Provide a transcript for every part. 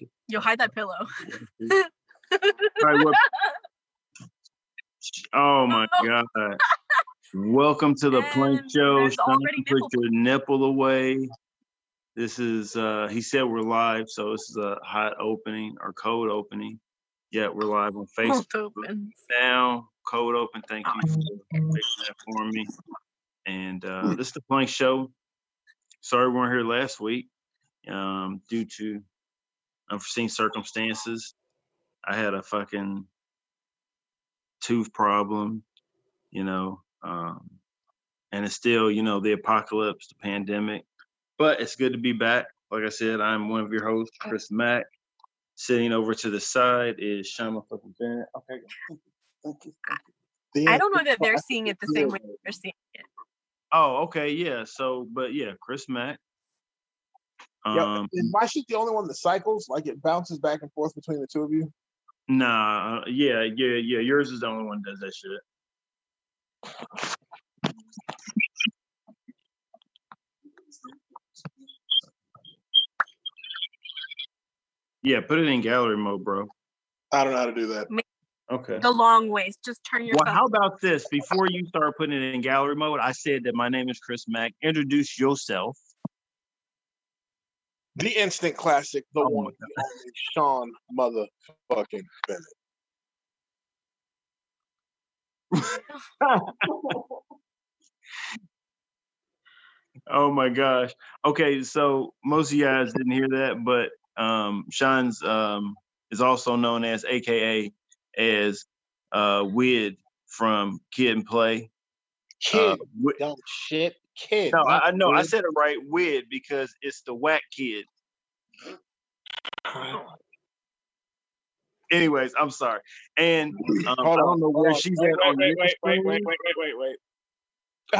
Okay. You'll hide that pillow. Right, what, oh my god. Welcome to the plank show. Sean, already put nipple- your nipple away. This is uh he said we're live, so this is a hot opening or code opening. Yeah, we're live on Facebook open. now. Code open. Thank you for that for me. And uh this is the plank show. Sorry we weren't here last week. Um, due to unforeseen circumstances. I had a fucking tooth problem, you know, um, and it's still, you know, the apocalypse, the pandemic. But it's good to be back. Like I said, I'm one of your hosts, Chris Mack. Sitting over to the side is Sean motherfucking Bennett. Okay. Thank you. Thank you. I don't know that they're seeing it the same way you're seeing it. Oh, okay, yeah. So, but yeah, Chris Mack. Yeah, Um, is my shit the only one that cycles? Like it bounces back and forth between the two of you? nah, uh, yeah, yeah, yeah. Yours is the only one that does that shit. Yeah, put it in gallery mode, bro. I don't know how to do that. Okay. The long ways. Just turn your Well, phone. how about this? Before you start putting it in gallery mode, I said that my name is Chris Mack. Introduce yourself. The instant classic, the Oh my one, the only Sean motherfucking Bennett. Oh my gosh. Okay, so most of you guys didn't hear that, but um Sean's um is also known as AKA as uh Wid from Kid and Play. Kid, Uh, Wid- dumb shit. Kid. no, I, know I said it right, Wid, because it's the whack kid. Anyways, I'm sorry. And um, I don't on, know hold where on. she's wait, at on wait, your wait, wait, wait, screen. wait, wait, wait, wait.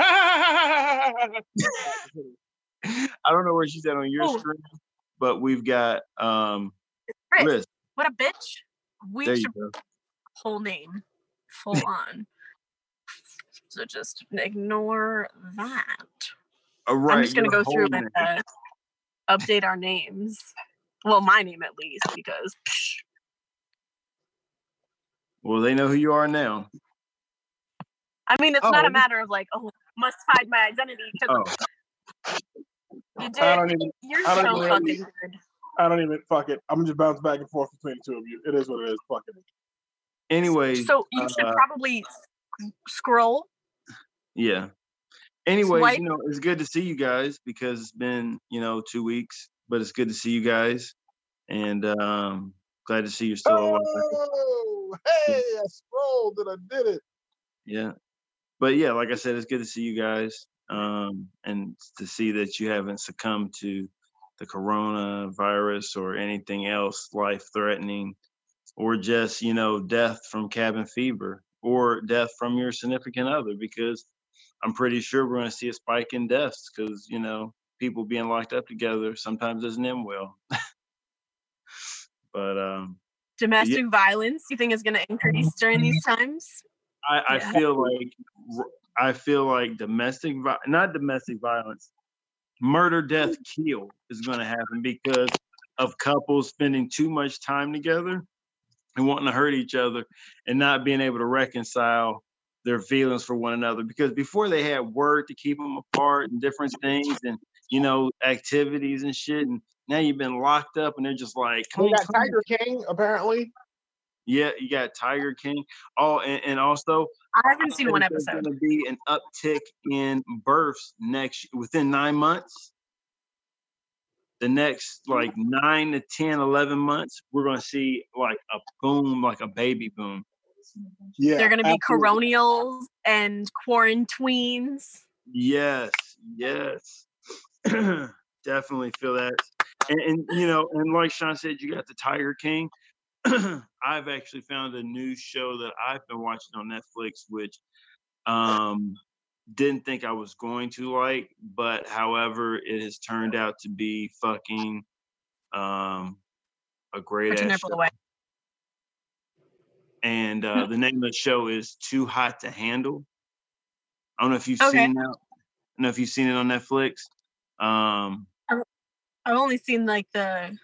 I don't know where she's at on your Oh. screen, but we've got um Chris, Liz. what a bitch. We There you should go. whole name. Full on. So just ignore that. All right, I'm just gonna go through whole and uh, update our names. Well, my name at least, because psh, Well, they know who you are now. I mean, it's Oh, not a matter of like, oh, must hide my identity Oh, you I did. don't even. You're I don't so even fucking really- good. I don't even. Fuck it. I'm gonna just bounce back and forth between the two of you. It is what it is. Fuck it. anyways, So you should uh, probably scroll. Yeah. Anyways, Swipe. you know, it's good to see you guys because it's been, you know, two weeks, but it's good to see you guys. And um glad to see you're still alive. Oh, hey! I scrolled and I did it. Yeah. But yeah, like I said, it's good to see you guys. Um, and to see that you haven't succumbed to the coronavirus or anything else life threatening, or just, you know, death from cabin fever or death from your significant other, because I'm pretty sure we're going to see a spike in deaths because, you know, people being locked up together sometimes doesn't end well. but um, Domestic violence, you think is going to increase during these times? I, I Yeah. feel like I feel like domestic, not domestic violence, murder, death, kill is going to happen because of couples spending too much time together and wanting to hurt each other and not being able to reconcile their feelings for one another. Because before they had work to keep them apart and different things and you know activities and shit, and now you've been locked up and they're just like, oh, come We got come on. Tiger King apparently. Yeah, you got Tiger King. Oh, and, and also I haven't seen one There's episode. going to be an uptick in births next within nine months. The next like nine to 10, 11 months, we're going to see like a boom, like a baby boom. Yeah, They're going to be absolutely. coronials and quaranteens. Yes, yes. Definitely feel that. And, and, you know, and like Sean said, you got the Tiger King. I've actually found a new show that I've been watching on Netflix, which um didn't think I was going to like, but however, it has turned out to be fucking um a great ass show. away. And uh the name of the show is Too Hot to Handle. I don't know if you've Okay. seen that. I don't know if you've seen it on Netflix. Um I've only seen like the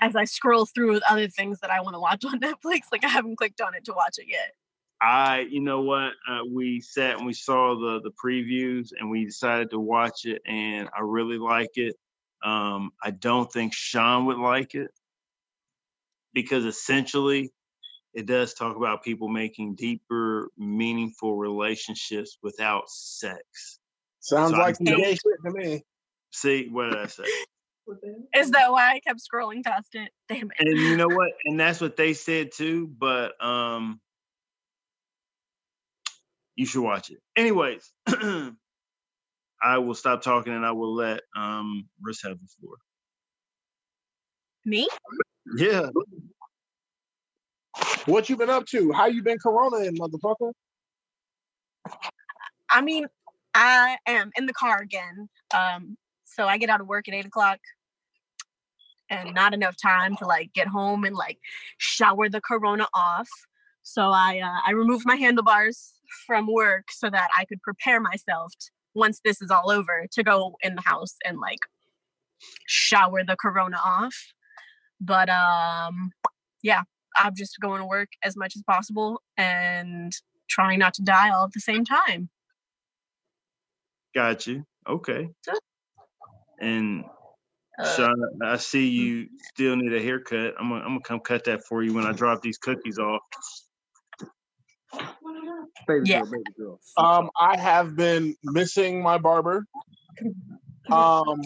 as I scroll through with other things that I want to watch on Netflix. Like I haven't clicked on it to watch it yet. I, you know what? Uh, we sat and we saw the the previews, and we decided to watch it, and I really like it. Um, I don't think Sean would like it because essentially, it does talk about people making deeper, meaningful relationships without sex. Sounds So like I some gay shit to me. See, what did I say? Is that why I kept scrolling past it? Damn it. and you know what? And that's what they said too. But um, you should watch it. Anyways, I will stop talking and I will let um Riss have the floor. Me? Yeah. What you been up to? How you been corona in, motherfucker? I mean, I am in the car again. Um, so I get out of work at eight o'clock and not enough time to like get home and like shower the corona off. So I uh, I removed my handlebars from work so that I could prepare myself t- once this is all over to go in the house and like shower the corona off. But um yeah, I'm just going to work as much as possible and trying not to die all at the same time. Got you. Okay. And Uh, Sean, I see you still need a haircut. I'm gonna, I'm gonna come cut that for you when I drop these cookies off. Baby Yeah. girl, baby girl. Um, I have been missing my barber. Um,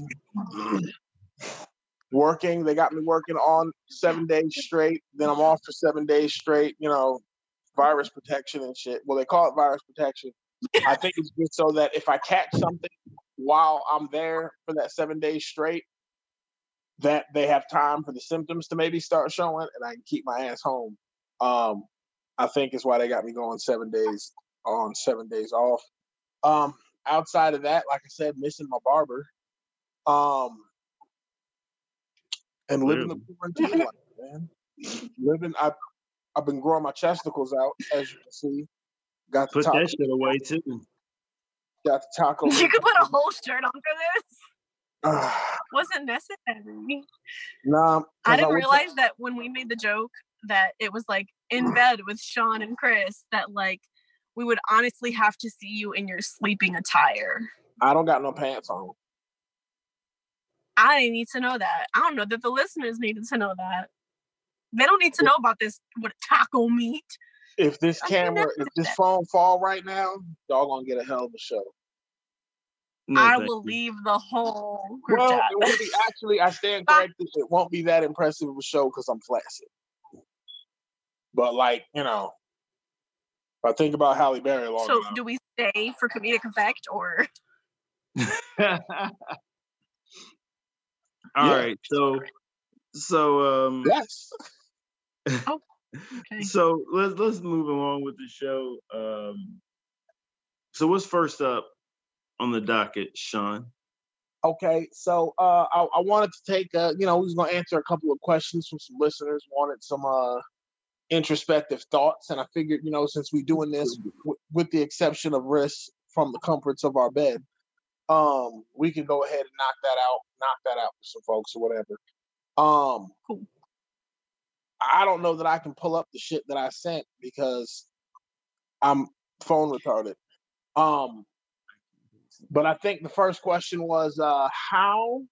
working. They got me working on seven days straight. Then I'm off for seven days straight. You know, virus protection and shit. Well, they call it virus protection. I think it's just so that if I catch something while I'm there for that seven days straight, that they have time for the symptoms to maybe start showing, and I can keep my ass home. Um, I think is why they got me going seven days on, seven days off. Um, outside of that, like I said, missing my barber. Um, and living the quarantine life, man. Living, I, I've been growing my chesticles out, as you can see. Got the Put taco, that shit away too. got the taco. you could put a whole shirt on for this. Ah, Wasn't necessary. nah, 'cause I didn't was- realize that when we made the joke that it was like in bed with Sean and Chris that like we would honestly have to see you in your sleeping attire. I don't got no pants on. I need to know that. I don't know that the listeners needed to know that. They don't need to know about this with taco meat. If this camera, if this phone fall right now, y'all gonna get a hell of a show. No, I will you. leave the whole group Well, it won't be actually. I stand corrected. It won't be that impressive of a show because I'm flaccid. But like you know, if I think about Halle Berry long So enough, do we stay for comedic effect or All Yeah. right, so so um yes, okay. so let's let's move along with the show. Um so what's first up on the docket, Sean? okay. So uh, I, I wanted to take. Uh, you know, we was gonna answer a couple of questions from some listeners. Wanted some uh introspective thoughts, and I figured, you know, since we're doing this w- with the exception of risks from the comforts of our bed, um, we can go ahead and knock that out, knock that out for some folks or whatever. Um, Cool. I don't know that I can pull up the shit that I sent because I'm phone retarded. Um, but I think the first question was uh, how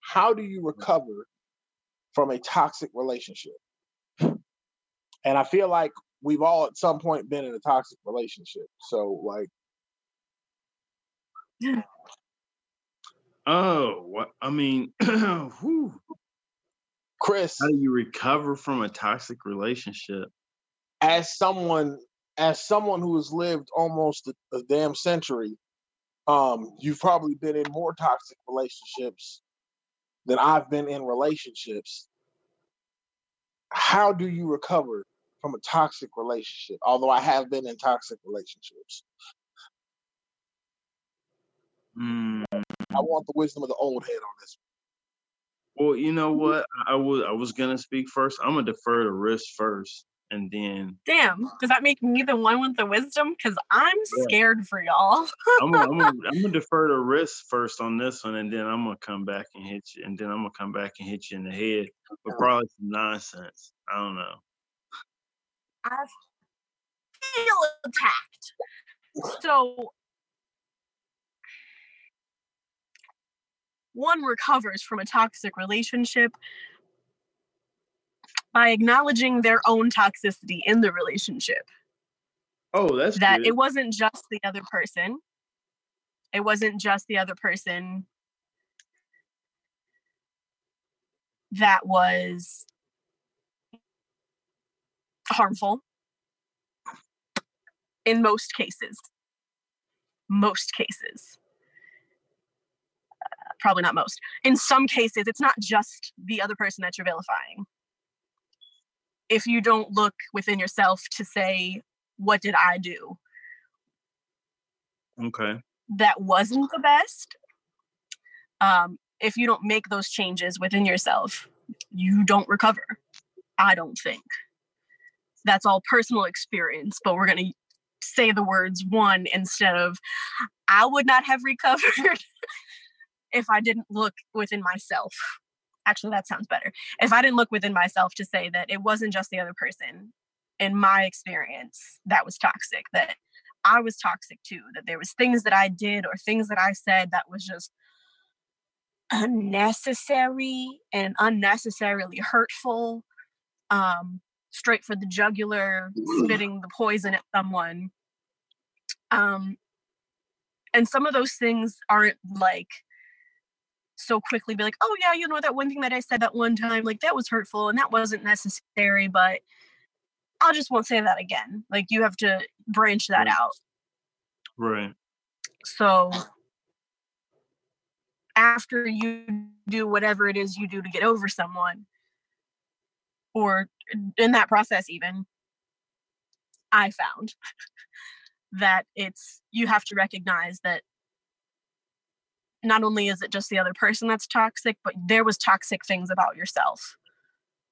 how do you recover from a toxic relationship? And I feel like we've all at some point been in a toxic relationship. So like Oh, what I mean, whew, Chris, how do you recover from a toxic relationship? as someone as someone who has lived almost a, a damn century, um, you've probably been in more toxic relationships than I've been in relationships. How do you recover from a toxic relationship? Although I have been in toxic relationships. Hmm. I want the wisdom of the old head on this. Well, you know what? I, I was I was gonna speak first. I'm gonna defer to Riss first. and then Damn, does that make me the one with the wisdom? Because I'm Yeah. scared for y'all. I'm gonna, I'm, gonna, I'm gonna defer the Riss first on this one, and then I'm gonna come back and hit you, and then I'm gonna come back and hit you in the head, but probably some nonsense. I don't know. I feel attacked. So one recovers from a toxic relationship by acknowledging their own toxicity in the relationship. Oh, that's that good. it wasn't just the other person. It wasn't just the other person that was harmful in most cases. Most cases. Probably not most. In some cases, it's not just the other person that you're vilifying. If you don't look within yourself to say, what did I do? okay. that wasn't the best um, if you don't make those changes within yourself you don't recover i don't think that's all personal experience but we're going to say the words one instead of i would not have recovered if i didn't look within myself actually that sounds better if i didn't look within myself to say that it wasn't just the other person in my experience that was toxic that I was toxic too, that there was things that I did or things that I said that was just unnecessary and unnecessarily hurtful. Um, straight for the jugular, spitting the poison at someone. Um, and some of those things aren't like so quickly be like, oh yeah, you know that one thing that I said that one time, like that was hurtful and that wasn't necessary, but I'll just won't say that again. Like you have to branch that out. Right. So after you do whatever it is you do to get over someone, or in that process, even, I found that it's you have to recognize that not only is it just the other person that's toxic, but there was toxic things about yourself,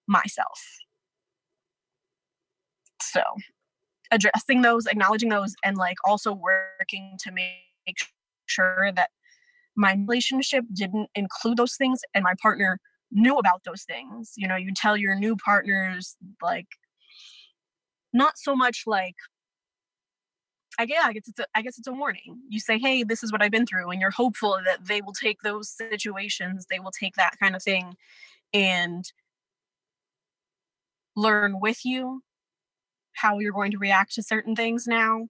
myself. So addressing those, acknowledging those, and like also working to make sure that my relationship didn't include those things and my partner knew about those things. You know, you tell your new partners like not so much like I guess, I guess it's a, I guess it's a warning. You say, "Hey, this is what I've been through," and you're hopeful that they will take those situations, they will take that kind of thing, and learn with you how you're going to react to certain things now,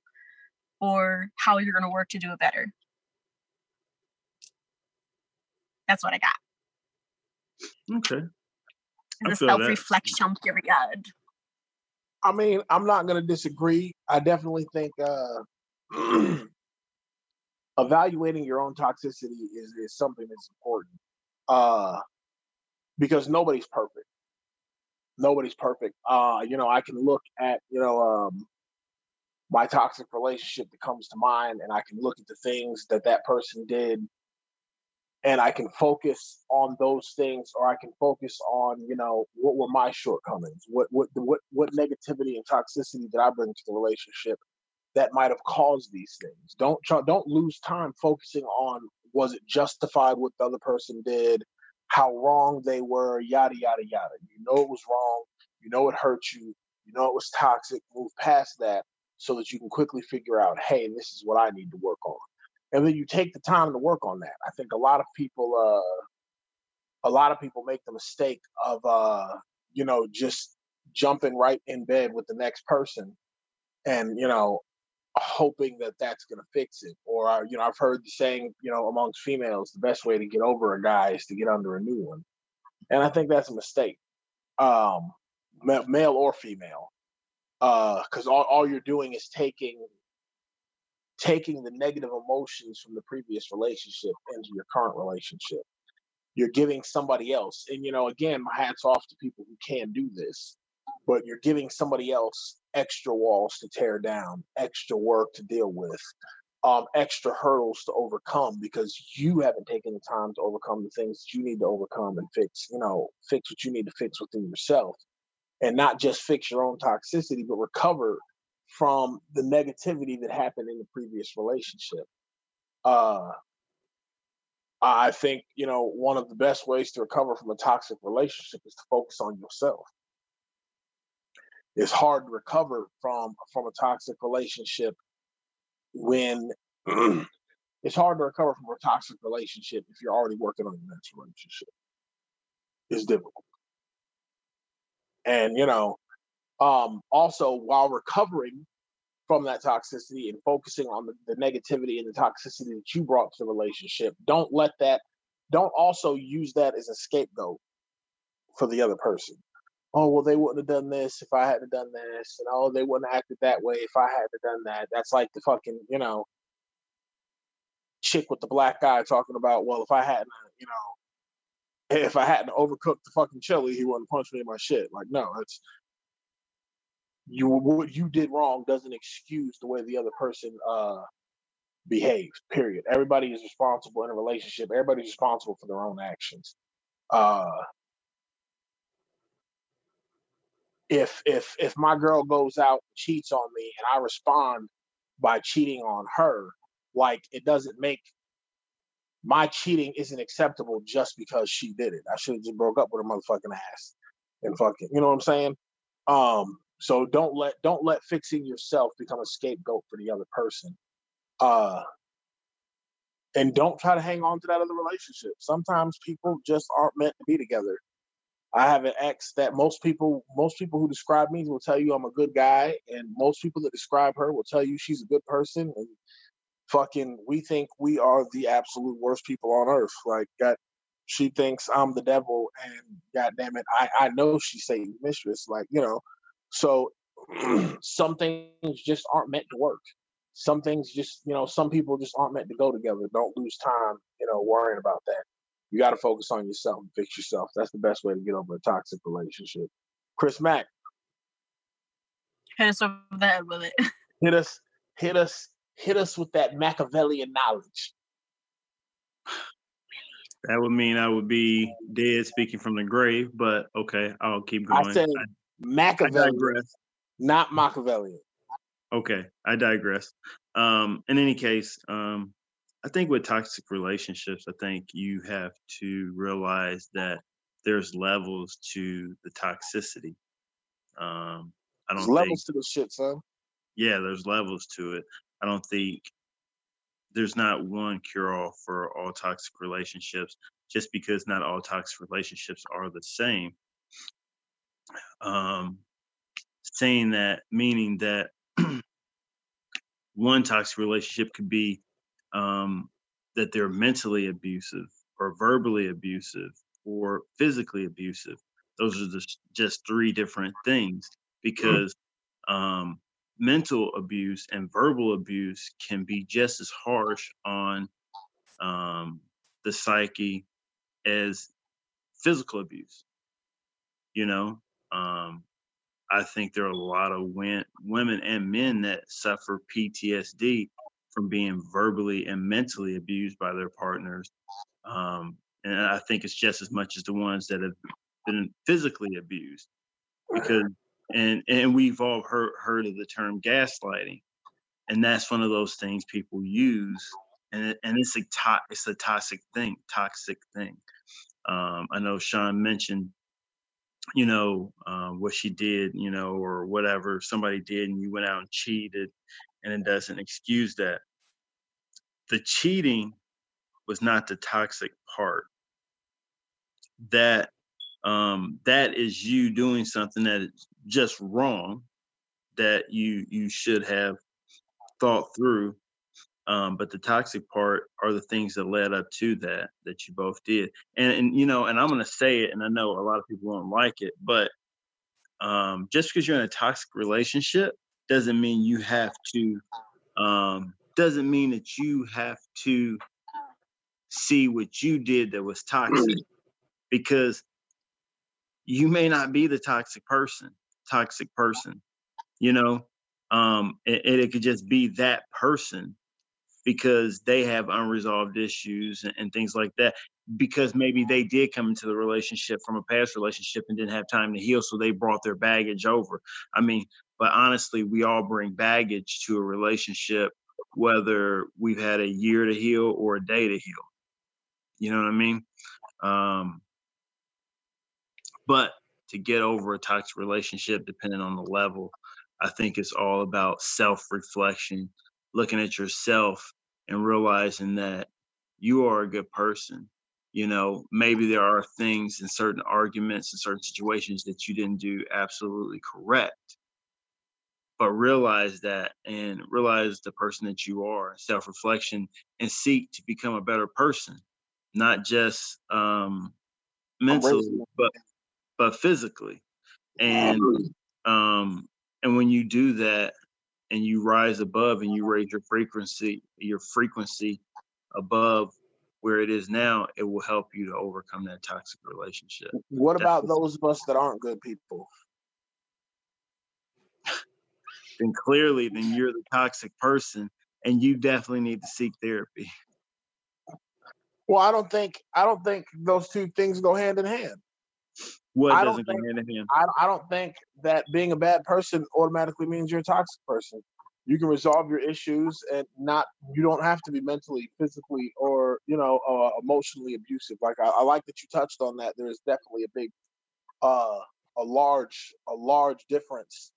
or how you're going to work to do it better. That's what I got. Okay. I The self-reflection period. I mean, I'm not going to disagree. I definitely think uh, evaluating your own toxicity is, is something that's important uh, because nobody's perfect. Nobody's perfect. Uh, you know, I can look at, you know, um, my toxic relationship that comes to mind and I can look at the things that that person did and I can focus on those things, or I can focus on, you know, what were my shortcomings, what what what what negativity and toxicity that I bring to the relationship that might have caused these things. Don't try, don't lose time focusing on was it justified what the other person did, how wrong they were, yada yada yada. You know it was wrong, you know it hurt you, you know it was toxic. Move past that so that you can quickly figure out, hey, this is what I need to work on and then you take the time to work on that. I think a lot of people, uh, a lot of people make the mistake of, uh, you know, just jumping right in bed with the next person, and you know, hoping that that's going to fix it. Or uh, you know, I've heard the saying, you know, amongst females, the best way to get over a guy is to get under a new one, and I think that's a mistake, um, male or female, because all all you're doing is taking taking the negative emotions from the previous relationship into your current relationship. You're giving somebody else, and you know, again, my hat's off to people who can do this, but you're giving somebody else extra walls to tear down, extra work to deal with, um, extra hurdles to overcome because you haven't taken the time to overcome the things that you need to overcome and fix, you know, fix what you need to fix within yourself. and not just fix your own toxicity, but recover from the negativity that happened in the previous relationship. Uh, I think, you know, one of the best ways to recover from a toxic relationship is to focus on yourself. It's hard to recover from from a toxic relationship when it's hard to recover from a toxic relationship if you're already working on your next relationship. It's difficult. And you know, um, also while recovering from that toxicity and focusing on the, the negativity and the toxicity that you brought to the relationship, don't let that don't also use that as a scapegoat for the other person. Oh well, they wouldn't have done this if I hadn't done this, and oh, they wouldn't have acted that way if I hadn't done that. That's like the fucking, you know, chick with the black eye talking about, well, if I hadn't, uh, you know, if I hadn't overcooked the fucking chili, he wouldn't punch me in my shit. Like, no, it's you. What you did wrong doesn't excuse the way the other person uh behaves. Period. Everybody is responsible in a relationship. Everybody's responsible for their own actions. Uh, if if if my girl goes out and cheats on me and I respond by cheating on her, like it doesn't make my cheating isn't acceptable just because she did it. I should have just broke up with her motherfucking ass and fucking, you know what I'm saying? Um, so don't let don't let fixing yourself become a scapegoat for the other person. Uh and don't try to hang on to that other relationship. Sometimes people just aren't meant to be together. I have an ex that most people most people who describe me will tell you I'm a good guy, and most people that describe her will tell you she's a good person, and fucking we think we are the absolute worst people on earth. Like got she thinks I'm the devil and god damn it, I, I know she's Satan's mistress. Like, you know, so some things just aren't meant to work. Some things just, you know, some people just aren't meant to go together. Don't lose time, you know, worrying about that. You got to focus on yourself and fix yourself. That's the best way to get over a toxic relationship. Chris Mack. Hit us over the head with it. Hit us, hit us hit us with that Machiavellian knowledge. That would mean I would be dead speaking from the grave, but okay, I'll keep going. I said Machiavellian, not Machiavellian. Okay, I digress. Um, in any case, um, I think with toxic relationships, I think you have to realize that there's levels to the toxicity. Um, I don't there's think, levels to the shit, son. Yeah, there's levels to it. I don't think there's not one cure all for all toxic relationships just because not all toxic relationships are the same. Um, saying that, meaning that one toxic relationship could be um, that they're mentally abusive or verbally abusive or physically abusive. Those are just, just three different things because um, mental abuse and verbal abuse can be just as harsh on um, the psyche as physical abuse. You know, um, I think there are a lot of win- women and men that suffer PTSD from being verbally and mentally abused by their partners. Um, and I think it's just as much as the ones that have been physically abused because and and we've all heard heard of the term gaslighting, and that's one of those things people use, and and it's a to, it's a toxic thing, toxic thing. Um, I know Sean mentioned, you know, um, what she did, you know, or whatever somebody did, and you went out and cheated, and it doesn't excuse that. The cheating was not the toxic part. That um, that is you doing something that is just wrong that you you should have thought through um, but the toxic part are the things that led up to that that you both did. And and you know and i'm going to say it and i know a lot of people won't like it but um, just because you're in a toxic relationship doesn't mean you have to um, doesn't mean that you have to see what you did that was toxic because you may not be the toxic person toxic person you know? Um it could just be that person because they have unresolved issues and, and, things like that because maybe they did come into the relationship from a past relationship and didn't have time to heal, so they brought their baggage over. I mean, but honestly, we all bring baggage to a relationship, whether we've had a year to heal or a day to heal. You know what I mean? Um, but to get over a toxic relationship, depending on the level, I think it's all about self reflection, looking at yourself and realizing that you are a good person. You know, maybe there are things in certain arguments and certain situations that you didn't do absolutely correct. But realize that and realize the person that you are, self reflection, and seek to become a better person, not just um, mentally, but but physically. And um, and when you do that and you rise above and you raise your frequency, your frequency above where it is now, it will help you to overcome that toxic relationship. What about those of us that aren't good people? Then clearly, then you're the toxic person, and you definitely need to seek therapy. Well, I don't think I don't think those two things go hand in hand. What I don't doesn't think- hand in hand? I, I don't think that being a bad person automatically means you're a toxic person. You can resolve your issues and not. You don't have to be mentally, physically, or you know, uh, emotionally abusive. Like I, I like that you touched on that. There is definitely a big, uh, a large, a large difference,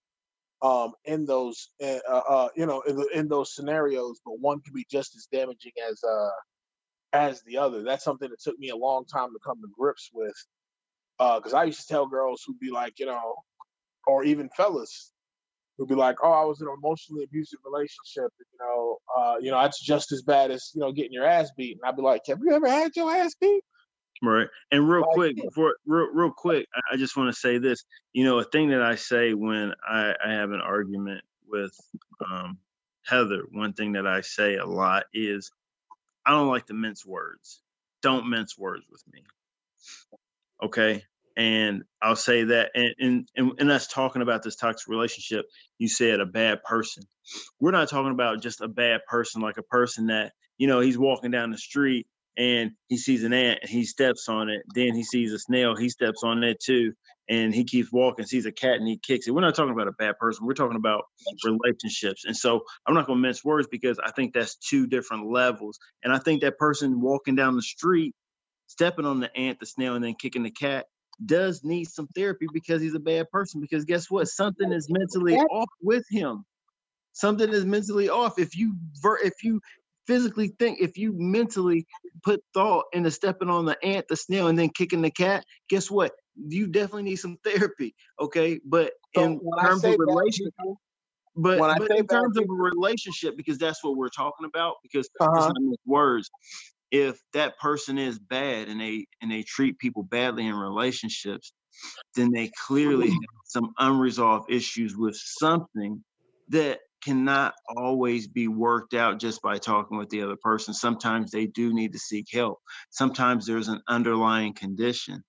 um, in those, uh, uh, you know, in, the, in those scenarios. But one can be just as damaging as, uh, as the other. That's something that took me a long time to come to grips with because I used to tell girls who'd be like, you know, or even fellas who'd be like, "Oh, I was in an emotionally abusive relationship. You know, uh, you know, that's just as bad as you know getting your ass beat." And I'd be like, "Have you ever had your ass beat?" Right. And real Like, quick, before real real quick, I, I just want to say this. You know, a thing that I say when I, I have an argument with um, Heather, one thing that I say a lot is I don't like to mince words. Don't mince words with me. Okay. And I'll say that and and, and, and us talking about this toxic relationship, you said a bad person. We're not talking about just a bad person, like a person that, you know, he's walking down the street and he sees an ant and he steps on it. Then he sees a snail, he steps on that too. And he keeps walking, sees a cat and he kicks it. We're not talking about a bad person. We're talking about relationships. And so I'm not going to mince words because I think that's two different levels. And I think that person walking down the street, stepping on the ant, the snail, and then kicking the cat does need some therapy because he's a bad person. Because guess what? Something is mentally off with him. Something is mentally off. If you ver- if you physically think, if you mentally put thought into stepping on the ant, the snail, and then kicking the cat, guess what? You definitely need some therapy. Okay, but So in terms of relationship, but, but in terms of a relationship, because that's what we're talking about. Because uh-huh. it's not words. If that person is bad and they and they treat people badly in relationships, then they clearly mm-hmm. have some unresolved issues with something that cannot always be worked out just by talking with the other person. Sometimes they do need to seek help. Sometimes there's an underlying condition.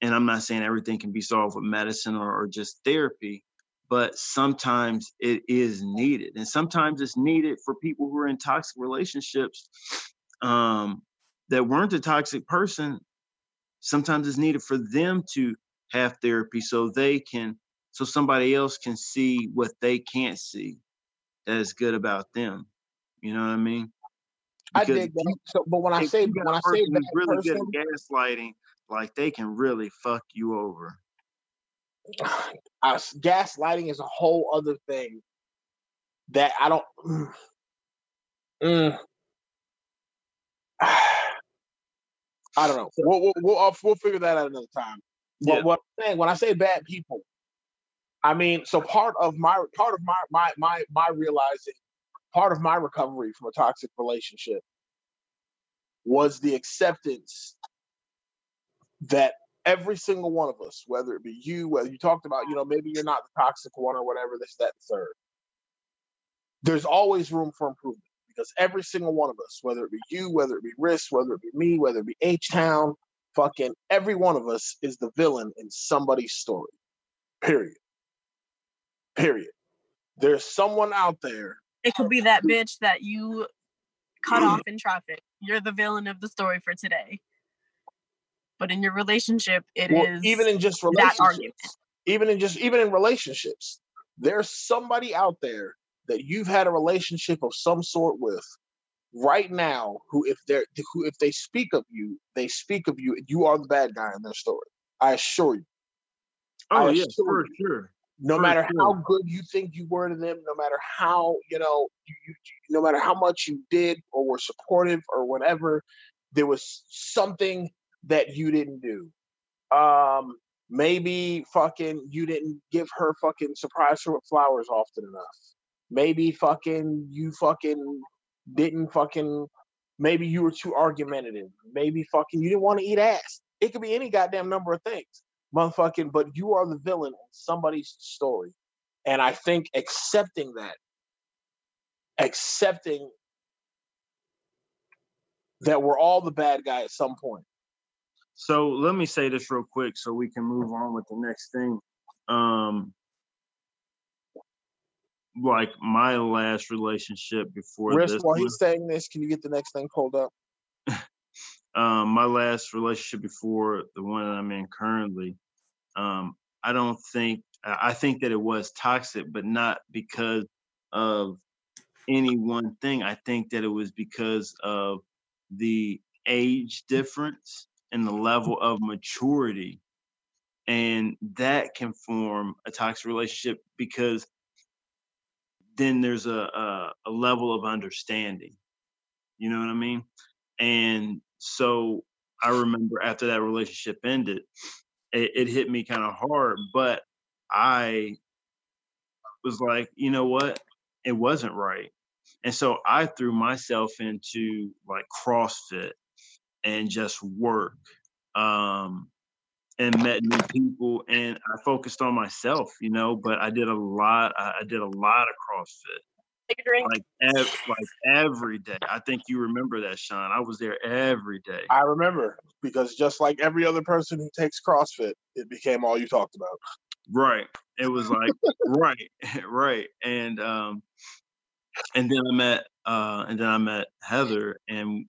And I'm not saying everything can be solved with medicine or, or just therapy, but sometimes it is needed. And sometimes it's needed for people who are in toxic relationships um, that weren't a toxic person. Sometimes it's needed for them to have therapy so they can, so somebody else can see what they can't see that is good about them. You know what I mean? I Because dig that. So, but when I say when I say bad really person, good at gaslighting, like they can really fuck you over. uh, gaslighting is a whole other thing that I don't. Mm, Mm. I don't know. We'll we'll we'll, uh, we'll figure that out another time. But Yeah. what I'm saying when I say bad people, I mean so part of my part of my my my my realizing part of my recovery from a toxic relationship was the acceptance that every single one of us, whether it be you, whether you talked about, you know, maybe you're not the toxic one or whatever, this, that, and third. There's always room for improvement because every single one of us, whether it be you, whether it be Riss, whether it be me, whether it be H Town, fucking every one of us is the villain in somebody's story. Period. Period. There's someone out there. It could be that bitch that you cut off in traffic. You're the villain of the story for today. but in your relationship, it is well, even in just that relationships, argument. even in just even in relationships, there's somebody out there that you've had a relationship of some sort with right now who if they're who if they speak of you, they speak of you, you are the bad guy in their story. I assure you. I Oh yeah, for you. sure. no For matter how good you think you were to them, no matter how you know, you, you- no matter how much you did or were supportive or whatever, there was something that you didn't do. Um, maybe fucking you didn't give her fucking surprise her with flowers often enough. Maybe fucking you fucking didn't fucking. Maybe you were too argumentative. Maybe fucking you didn't want to eat ass. It could be any goddamn number of things motherfucking, but you are the villain in somebody's story. And I think accepting that, accepting that we're all the bad guy at some point. So let me say this real quick so we can move on with the next thing. Um like my last relationship before this while he's saying this, can you get the next thing pulled up? um my last relationship before the one that I'm in currently, um, I don't think I think that it was toxic, but not because of any one thing. I think that it was because of the age difference and the level of maturity. And that can form a toxic relationship because then there's a, a, a level of understanding. You know what I mean? And so I remember after that relationship ended, it, it hit me kind of hard, but I was like, you know what? It wasn't right. And so I threw myself into like CrossFit and just work um, and met new people and I focused on myself, you know, but I did a lot, I, I did a lot of CrossFit Take a drink. like ev- like every day. I think you remember that, Sean. I was there every day. I remember because just like every other person who takes CrossFit, it became all you talked about. Right. It was like right, right. And um and then I met uh and then I met Heather and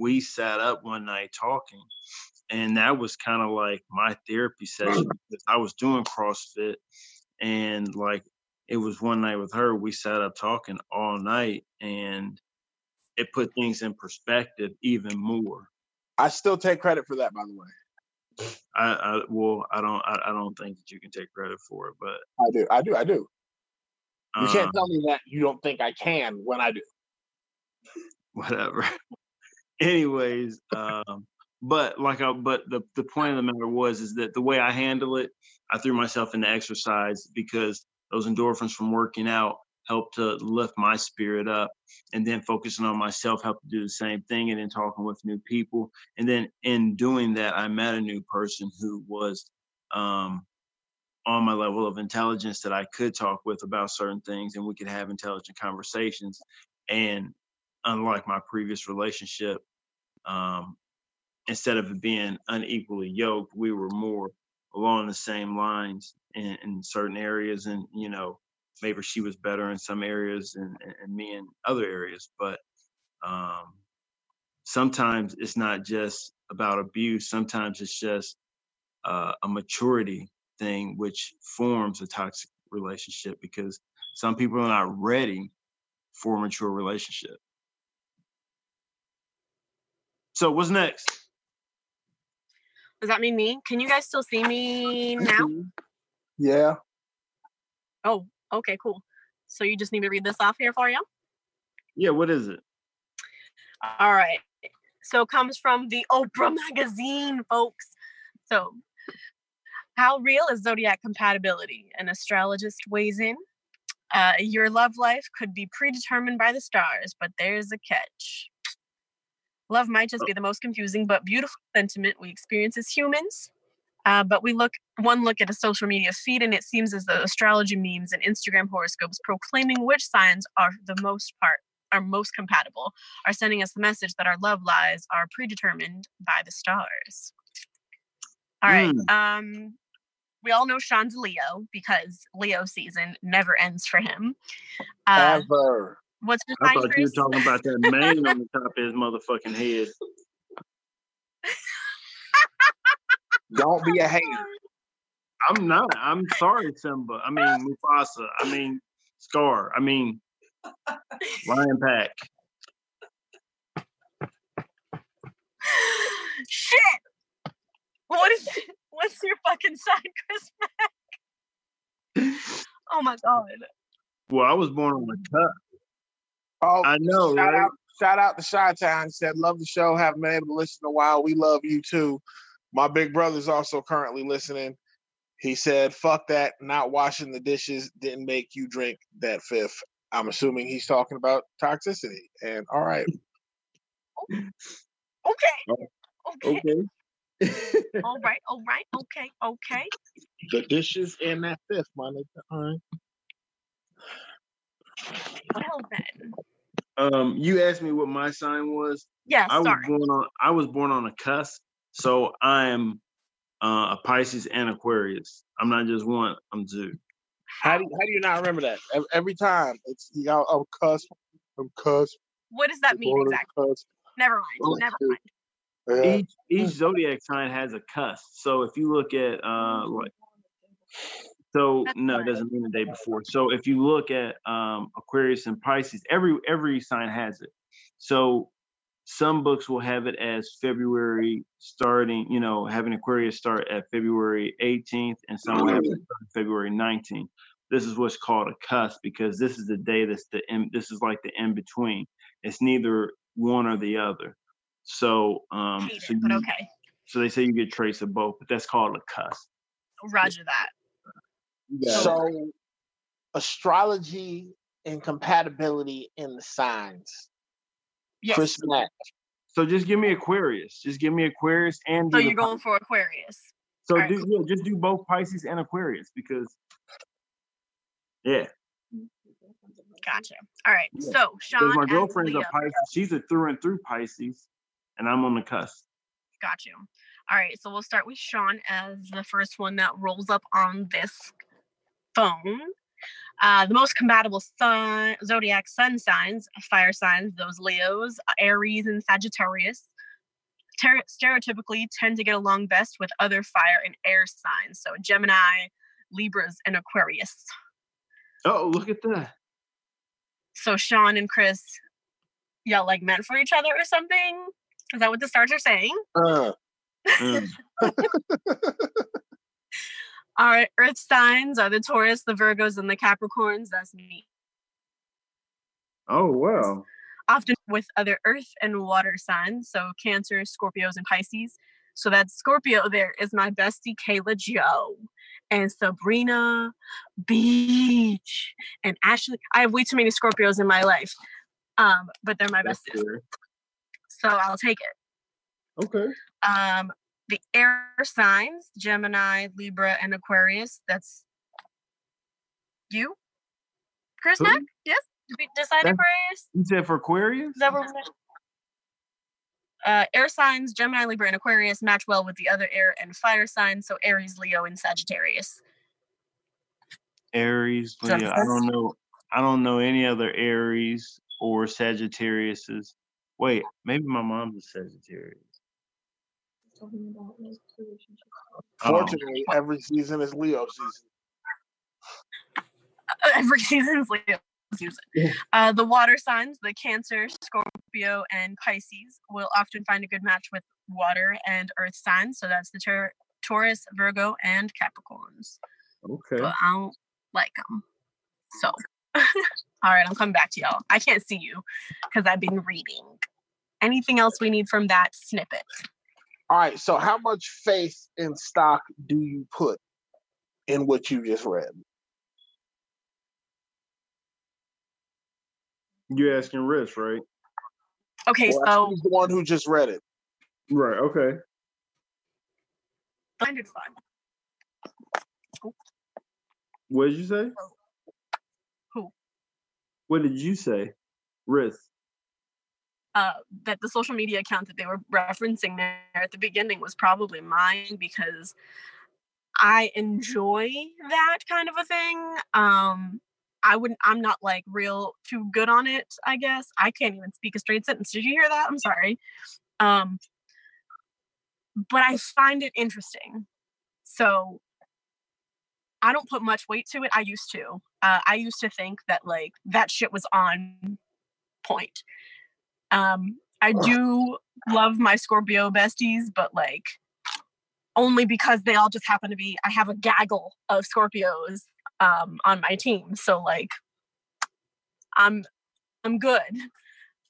we sat up one night talking. And that was kind of like my therapy session because I was doing CrossFit and like it was one night with her, we sat up talking all night and it put things in perspective even more. I still take credit for that, by the way. I, I well, I don't I, I don't think that you can take credit for it, but I do. I do. I do. You um, can't tell me that you don't think I can when I do. whatever. Anyways, um, but like I, but the the point of the matter was is that the way I handle it, I threw myself into exercise because those endorphins from working out helped to lift my spirit up, and then focusing on myself helped to do the same thing, and then talking with new people, and then in doing that, I met a new person who was um, on my level of intelligence that I could talk with about certain things, and we could have intelligent conversations, and unlike my previous relationship, um, instead of being unequally yoked, we were more along the same lines in, in certain areas. And, you know, maybe she was better in some areas and, and, and me in other areas. But um, sometimes it's not just about abuse, sometimes it's just uh, a maturity thing, which forms a toxic relationship because some people are not ready for a mature relationship. So what's next? Does that mean me? Can you guys still see me now? Yeah. Oh, okay, cool. So you just need me to read this off here for you? Yeah, what is it? All right. So it comes from the Oprah magazine, folks. So, how real is zodiac compatibility? An astrologist weighs in. Uh, your love life could be predetermined by the stars, but there's a catch. Love might just be the most confusing but beautiful sentiment we experience as humans. Uh, but we look one look at a social media feed, and it seems as though astrology memes and Instagram horoscopes proclaiming which signs are the most part are most compatible are sending us the message that our love lives are predetermined by the stars. All right. Um, we all know Sean's Leo because Leo season never ends for him. Uh, Ever. What's your I sign, thought you were talking about that mane on the top of his motherfucking head. Don't be a hater. I'm not. I'm sorry, Simba. I mean Mufasa. I mean Scar. I mean Lion Pack. Shit. What is what's your fucking sign, Chris Mack? Oh my god. Well, I was born on a cut. Oh, I know, shout right? out, shout out to Shy Town. He said, "Love the show. Haven't been able to listen in a while. We love you too." My big brother's also currently listening. He said, "Fuck that. Not washing the dishes didn't make you drink that fifth. I'm assuming he's talking about toxicity. And all right, oh, Okay. Okay. Okay. All right. All right. Okay. Okay. the dishes and that fifth, my nigga. All right. Well then. Um, you asked me what my sign was. Yeah, I was born on I was born on a cusp, so I am uh, a Pisces and Aquarius. I'm not just one. I'm two. How do you, how do you not remember that? Every, every time it's you got a cusp, I'm cusp. What does that mean exactly? cusp. Never mind. Oh, Never mind. Yeah. Each each zodiac sign has a cusp. So if you look at uh like so That's no, it doesn't mean the day before. So if you look at um Aquarius and Pisces, every every sign has it. So some books will have it as February starting, you know, having Aquarius start at February 18th, and some will have it February 19th. This is what's called a cusp because this is the day that's the in, this is like the in between. It's neither one or the other. So um so it, but you- okay. so they say you get trace of both, but that's called a cusp. Roger that. Yeah. So, astrology and compatibility in the signs. Yes. Chris Mack. So just give me Aquarius. Just give me Aquarius and so you're going for Aquarius. So alright, do yeah, just do both Pisces and Aquarius because yeah, Gotcha. All right. Yeah. So Sean because my as girlfriend's a Pisces. She's a through and through Pisces, and I'm on the cusp. Got you. All right. So we'll start with Sean as the first one that rolls up on this phone. Uh, the most compatible sun, zodiac sun signs, fire signs, those Leos, uh, Aries, and Sagittarius, ter- stereotypically tend to get along best with other fire and air signs. So Gemini, Libras, and Aquarius. Oh, look at that. So Sean and Chris, y'all like meant for each other or something? Is that what the stars are saying? Uh, Mm. All right, Earth signs are the Taurus, the Virgos, and the Capricorns. That's me. Oh wow. Often with other Earth and water signs, so Cancer, Scorpios, and Pisces. So that Scorpio there is my bestie Kayla Joe, and Sabrina Beach, and Ashley. I have way too many Scorpios in my life, um, but they're my besties, so I'll take it. Okay. Um, the air signs, Gemini, Libra, and Aquarius. That's you, Chris Who? Mack? Yes? Did we decide That's- Aquarius? You said for Aquarius? Is that what we're uh, air signs, Gemini, Libra, and Aquarius match well with the other air and fire signs, so Aries, Leo, and Sagittarius. Aries. Leo. make I don't know. I don't know any other Aries or Sagittariuses. Wait, maybe my mom's a Sagittarius. Oh, fortunately, every season is Leo season. Every season's Leo season. Yeah. Uh, the water signs, the Cancer, Scorpio, and Pisces, will often find a good match with water and earth signs. So that's the Taur- Taurus, Virgo, and Capricorns. okay. But I don't like them. So, all right, I'm coming back to y'all. I can't see you because I've been reading. Anything else we need from that snippet? All right. So, how much faith in stock do you put in what you just read? You're asking Riss, right? Okay, Well, so he's the one who just read it. Right. Okay. blinded fun. What did you say? Who? What did you say? Riss. Uh, that the social media account that they were referencing there at the beginning was probably mine because I enjoy that kind of a thing. Um, I wouldn't. I'm not like real too good on it. I guess I can't even speak a straight sentence. Did you hear that? I'm sorry. Um, but I find it interesting. So I don't put much weight to it. I used to. Uh, I used to think that like that shit was on point. Um, I do love my Scorpio besties, but like only because they all just happen to be. I have a gaggle of Scorpios um, on my team, so like I'm I'm good.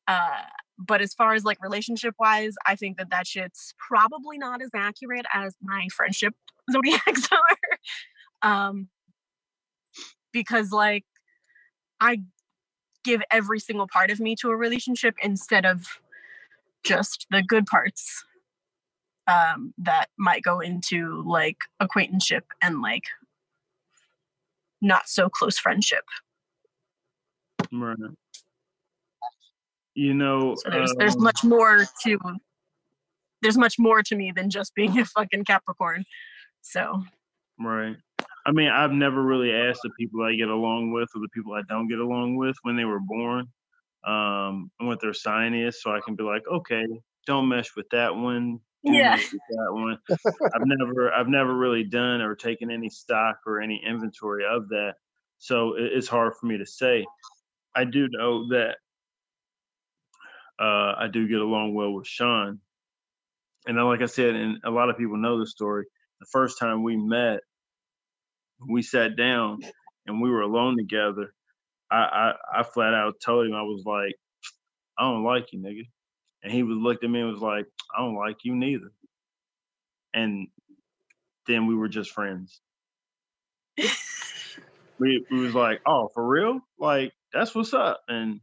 Uh, but as far as like relationship wise, I think that that shit's probably not as accurate as my friendship zodiacs are. um, because like I give every single part of me to a relationship instead of just the good parts um, that might go into like acquaintanceship and like not so close friendship. Right. You know, So there's there's um, much more to there's much more to me than just being a fucking Capricorn. So Right. I mean, I've never really asked the people I get along with or the people I don't get along with when they were born, um, and what their sign is, so I can be like, okay, don't mesh with that one. Yeah. that one. I've never, I've never really done or taken any stock or any inventory of that, so it, it's hard for me to say. I do know that uh, I do get along well with Sean, and like I said, and a lot of people know the story. The first time we met, we sat down and we were alone together. I, I I flat out told him I was like, I don't like you, nigga. And he was looked at me and was like, I don't like you neither. And then we were just friends. We we was like, oh, for real? Like that's what's up. And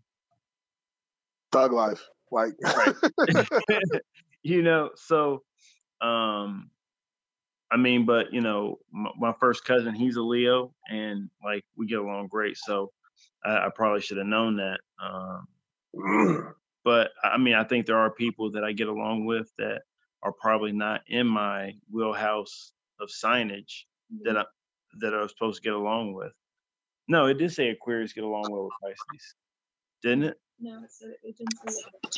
Thug life. Like Right. you know, so um I mean, but you know, my, my first cousin, he's a Leo, and like we get along great. So I, I probably should have known that. Um, but I mean, I think there are people that I get along with that are probably not in my wheelhouse of signage that I that I was supposed to get along with. No, it did say Aquarius get along well with Pisces, didn't it? No, so it.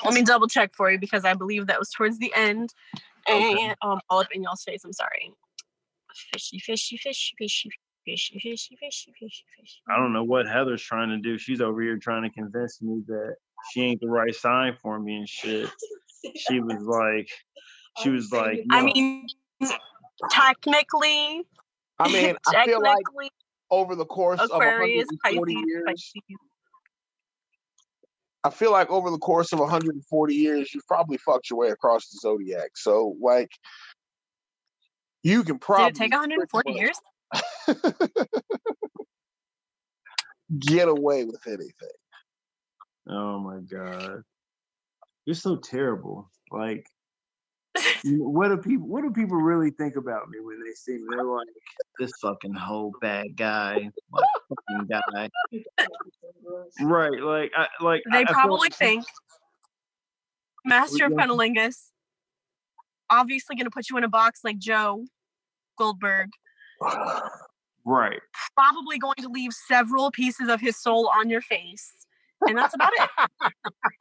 Let me double check for you because I believe that was towards the end. Okay. And um, all up in y'all's face. I'm sorry. Fishy, fishy, fishy, fishy. Fishy, fishy, fishy, fishy, fishy. I don't know what Heather's trying to do. She's over here trying to convince me that she ain't the right sign for me and shit. she was like, she was like, no. I mean, technically, I mean, I feel like over the course Aquarius, of 140 Pisces, years, Pisces. I feel like over the course of 140 years, you've probably fucked your way across the zodiac. So, like, you can Did probably it take 140 years? get away with anything. oh my god, you're so terrible. Like, you know, what do people, what do people really think about me when they see me? They're like, this fucking whole bad guy, fucking guy, right? Like, I like They I probably like- think Master of. Cunnilingus, obviously going to put you in a box like Joe Goldberg, right. probably going to leave several pieces of his soul on your face. And that's about it.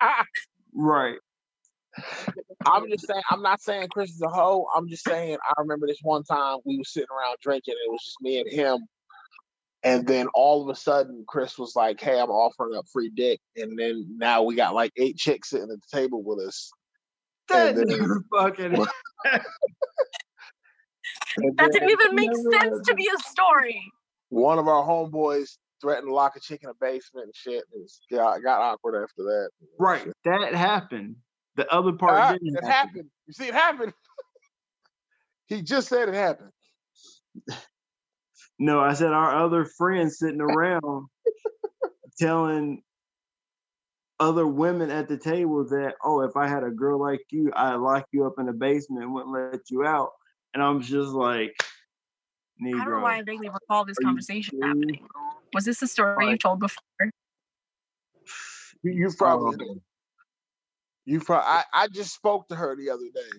Right. I'm just saying, I'm not saying Chris is a hoe. I'm just saying, I remember this one time we were sitting around drinking, and it was just me and him. And then all of a sudden, Chris was like, Hey, I'm offering up free dick. And then now we got like eight chicks sitting at the table with us. That And then- fucking. And That didn't even make sense to be a story. one of our homeboys threatened to lock a chick in a basement and shit. It was, got, got awkward after that. Right. That happened. The other part didn't it happen. happened. You see, it happened. he just said it happened. No, I said our other friends sitting around telling other women at the table that, oh, if I had a girl like you, I'd lock you up in the basement and wouldn't let you out. And I'm just like, I don't know why I vaguely recall this conversation happening. Was this a story Like- you've told before? You, you probably, Um, you probably. I, I just spoke to her the other day.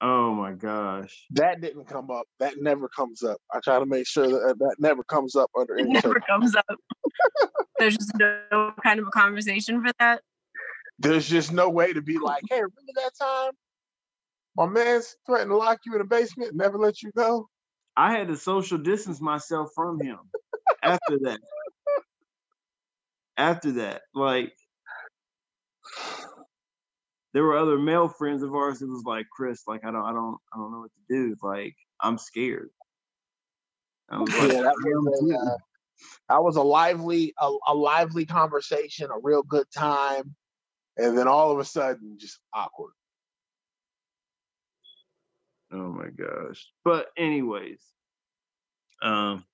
oh my gosh. That didn't come up. That never comes up. I try to make sure that uh, that never comes up under It any never circum- comes up. There's just no kind of a conversation for that. There's just no way to be like, hey, remember that time? My man's threatened to lock you in the basement, and never let you go. I had to social distance myself from him after that. After that, like there were other male friends of ours that was like, Chris, like I don't, I don't, I don't know what to do. Like I'm scared. I was like, Yeah, that was a, uh, that was a lively, a, a lively conversation, a real good time, and then all of a sudden, just awkward. Oh my gosh. But anyways, um,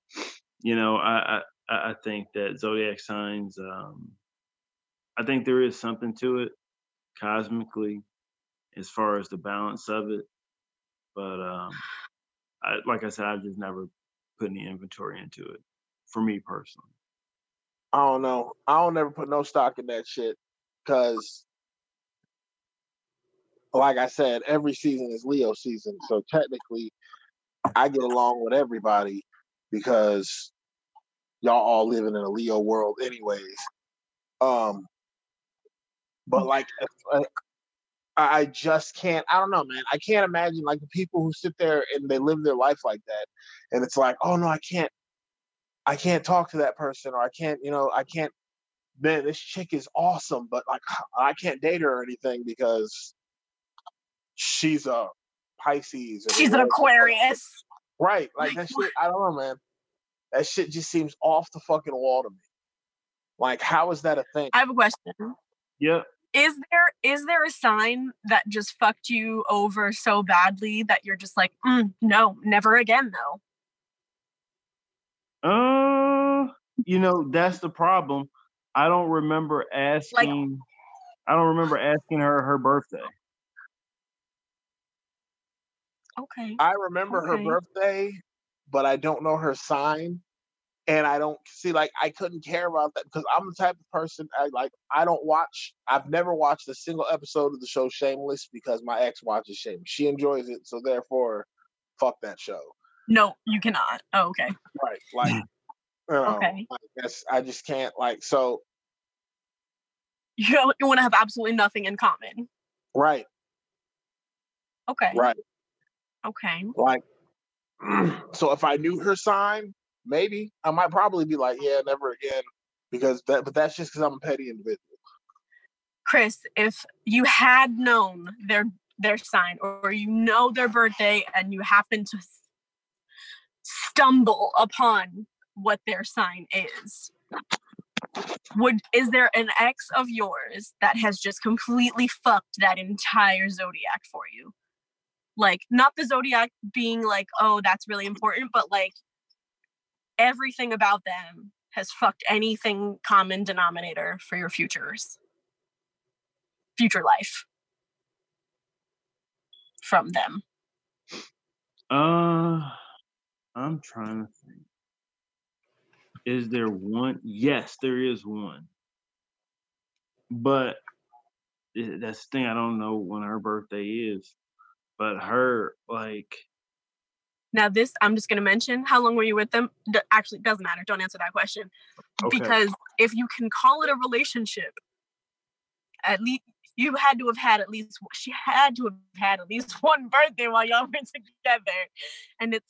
you know, I I, I think that zodiac signs, um, I think there is something to it cosmically as far as the balance of it. But um I like I said, I've just never put any inventory into it for me personally. I don't know. I don't ever put no stock in that shit because, like I said, every season is Leo season. So technically, I get along with everybody because y'all all living in a Leo world, anyways. Um, but like, uh, I just can't. I don't know, man. I can't imagine like the people who sit there and they live their life like that, and it's like, oh no, I can't. I can't talk to that person, or I can't, you know, I can't. Man, this chick is awesome, but like, I can't date her or anything because she's a Pisces. or She's an. Aquarius. Right, like that shit. I don't know, man. That shit just seems off the fucking wall to me. Like, how is that a thing? I have a question. Yep. Is there is there a sign that just fucked you over so badly that you're just like, "Mm, no, never again, though? Uh, you know, that's the problem. I don't remember asking. I don't remember asking her her birthday. Okay. I remember her birthday, but I don't know her sign. And I don't see like I couldn't care about that because I'm the type of person I like I don't watch I've never watched a single episode of the show Shameless because my ex watches Shameless. She enjoys it, so therefore fuck that show. No, you cannot. Oh, okay. Right. Like you um, know, Okay. I guess I just can't like so You you want to have absolutely nothing in common. right, Okay. right. Okay. Like so if I knew her sign, maybe I might probably be like, yeah, never again. Because that but that's just because I'm a petty individual. Chris, if you had known their their sign or you know their birthday and you happen to stumble upon what their sign is, would is there an ex of yours that has just completely fucked that entire zodiac for you? Like not the zodiac being like, oh, that's really important, but like everything about them has fucked anything common denominator for your futures future life from them. Uh, I'm trying to think. Is there one? Yes, there is one. But that's the thing. I don't know when her birthday is. But her, like, Now, this I'm just going to mention. How long were you with them? D- actually, doesn't matter. Don't answer that question okay. because if you can call it a relationship, at least you had to have had at least she had to have had at least one birthday while y'all were together, and it's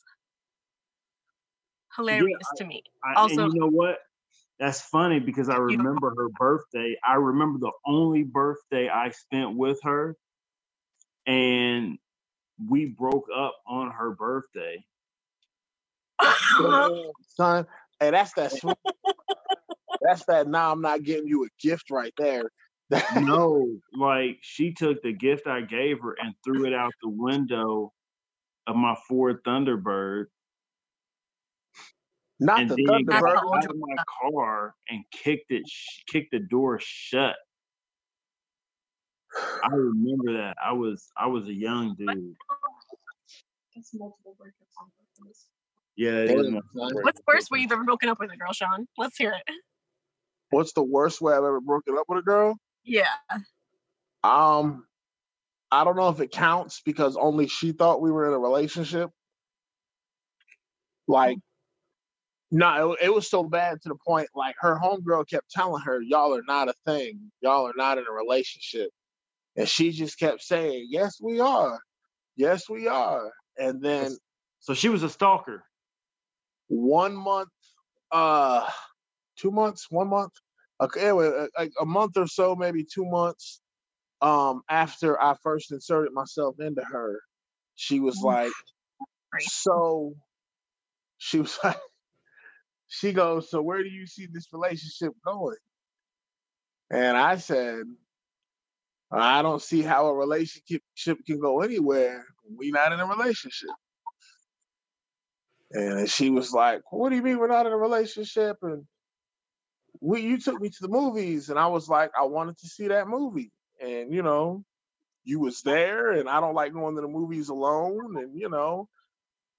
hilarious to me. I, Also- you know what? That's funny because I remember her birthday. I remember the only birthday I spent with her, and we broke up on her birthday. Uh-huh. Damn, son. Hey, that's that sweet. that's that now I'm not getting you a gift right there. no, like she took the gift I gave her and threw it out the window of my Ford Thunderbird, Not and the then got Thunderbird. how out of my car and kicked it, kicked the door shut. I remember that. I was I was a young dude. It's multiple breakups. Yeah, it is Damn, my son. What's worse where you've ever broken up with a girl, Sean? Let's hear it. What's the worst way I've ever broken up with a girl? Yeah. Um, I don't know if it counts because only she thought we were in a relationship. Like, no, it, it was so bad to the point like her homegirl kept telling her, "Y'all are not a thing. Y'all are not in a relationship," and she just kept saying, "Yes, we are." Yes, we are. And then So she was a stalker. one month, uh, two months, one month, okay, anyway, uh, like a month or so, maybe two months, um, after I first inserted myself into her, she was like, so, she was like, she goes, so where do you see this relationship going? And I said, I don't see how a relationship can go anywhere. We not in a relationship. And she was like, "What do you mean we're not in a relationship?" And we, you took me to the movies, and I was like, I wanted to see that movie, and you know, you was there, and I don't like going to the movies alone, and you know,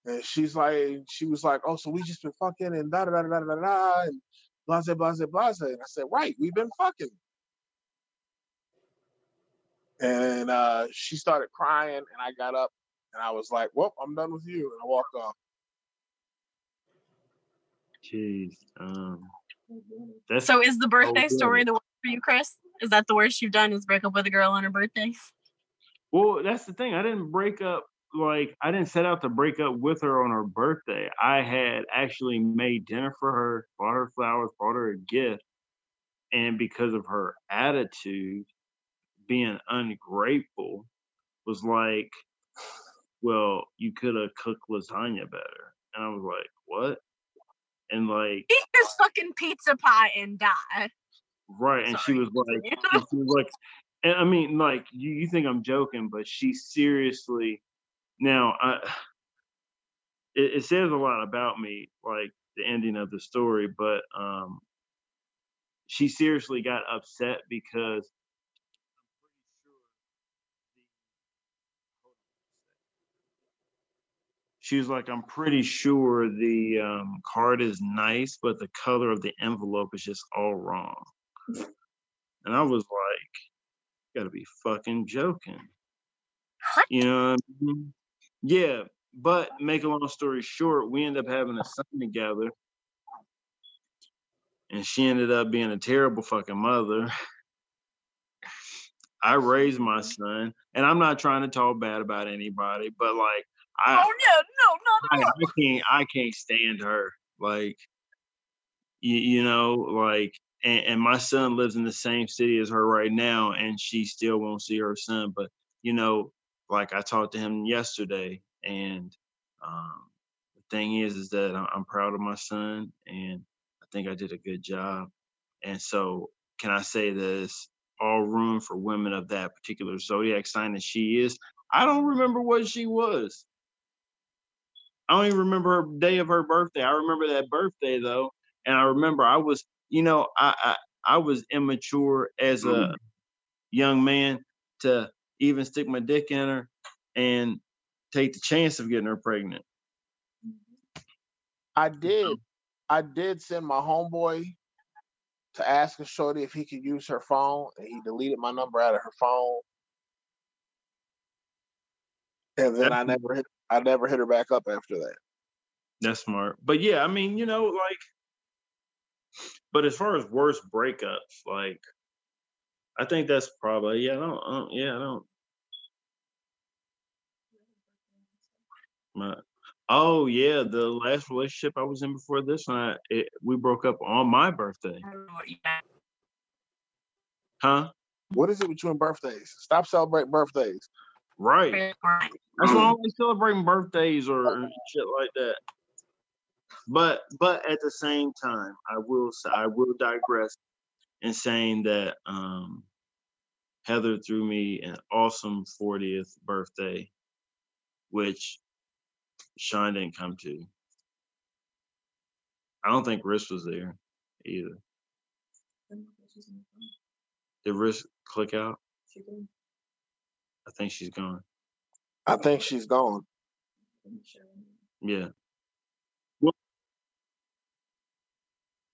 and she's like, she was like, "Oh, so we just been fucking and da da da da da da and blase blase blase," and I said, "Right, we've been fucking." And uh, she started crying, and I got up, and I was like, "Well, I'm done with you," and I walked off. Jeez. Um, that's So is the birthday good. story the one for you, Chris? Is that the worst you've done? Is break up with a girl on her birthday? well. That's the thing. I didn't break up. Like I didn't set out to break up with her on her birthday. I had actually made dinner for her, bought her flowers, bought her a gift, and because of her attitude, being ungrateful, was like, well, you could have cooked lasagna better. And I was like, what? And like, Eat this fucking pizza pie and die. right. And she was like, and she was like, and I mean, like, you, you think I'm joking, but she seriously, now, I, it, it says a lot about me, like the ending of the story, but um, she seriously got upset because she was like, I'm pretty sure the um, card is nice, but the color of the envelope is just all wrong. And I was like, gotta be fucking joking. What? You know what I mean? Yeah, but make a long story short, we ended up having a son together. And she ended up being a terrible fucking mother. I raised my son, and I'm not trying to talk bad about anybody, but like I, Oh no, no, I, no, I can't I can't stand her. Like you, you know, like and, and my son lives in the same city as her right now, and she still won't see her son. But you know, like I talked to him yesterday, and um, the thing is, is that I'm, I'm proud of my son, and I think I did a good job. And so, can I say this? All room for women of that particular zodiac sign that she is. I don't remember what she was. I don't even remember her day of her birthday. I remember that birthday though, and I remember I was, you know, I I, I was immature as a mm. young man to even stick my dick in her and take the chance of getting her pregnant. I did. Mm-hmm. I did send my homeboy to ask a shorty if he could use her phone, and he deleted my number out of her phone. And then I never hit. I never hit her back up after that. That's smart. But yeah, I mean, you know, like, but as far as worst breakups, like, I think that's probably yeah. I don't, I don't yeah, I don't. My, oh yeah, the last relationship I was in before this one, I, it, we broke up on my birthday, huh? What is it with you and birthdays? Stop celebrating birthdays. Right. Right. That's why I don't celebrating birthdays or or shit like that. But but at the same time, I will I will digress in saying that um, Heather threw me an awesome 40th birthday, which Sean didn't come to. I don't think Riss was there either. Did Riss click out? I think she's gone. I think she's gone. Yeah. Well,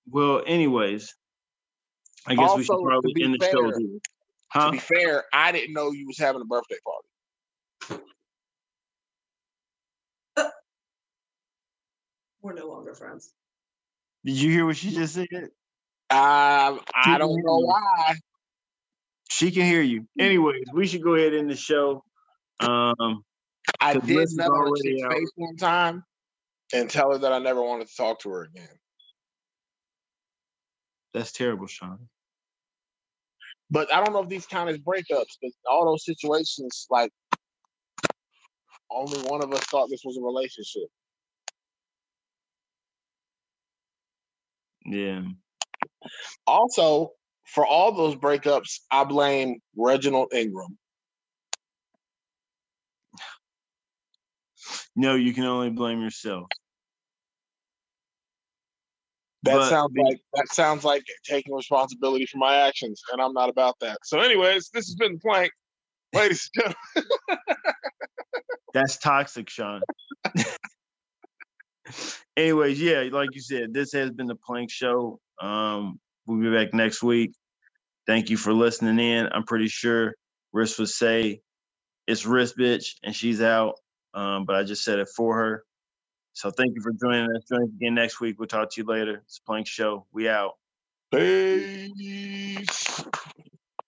well anyways, I guess we should probably be end the show. fair- here. To be fair, I didn't know you was having a birthday party. We're no longer friends. Did you hear what she just said? Um, I don't know know. why. She can hear you. Anyways, we should go ahead and end the show. Um, I 'Cause did Liz is nut on a already chick's face one time and tell her that I never wanted to talk to her again. That's terrible, Sean. But I don't know if these count as breakups because all those situations, like, only one of us thought this was a relationship. Yeah. Also, for all those breakups, I blame Reginald Ingram. No, you can only blame yourself. That But sounds like that sounds like taking responsibility for my actions, and I'm not about that. So, anyways, this has been the plank, ladies and gentlemen. That's toxic, Sean. Anyways, yeah, like you said, this has been the Plank Show. Um, we'll be back next week. Thank you for listening in. I'm pretty sure Riss would say it's Riss bitch and she's out. Um, but I just said it for her. So thank you for joining us. Join us again next week. We'll talk to you later. It's Plank Show. We out. Peace.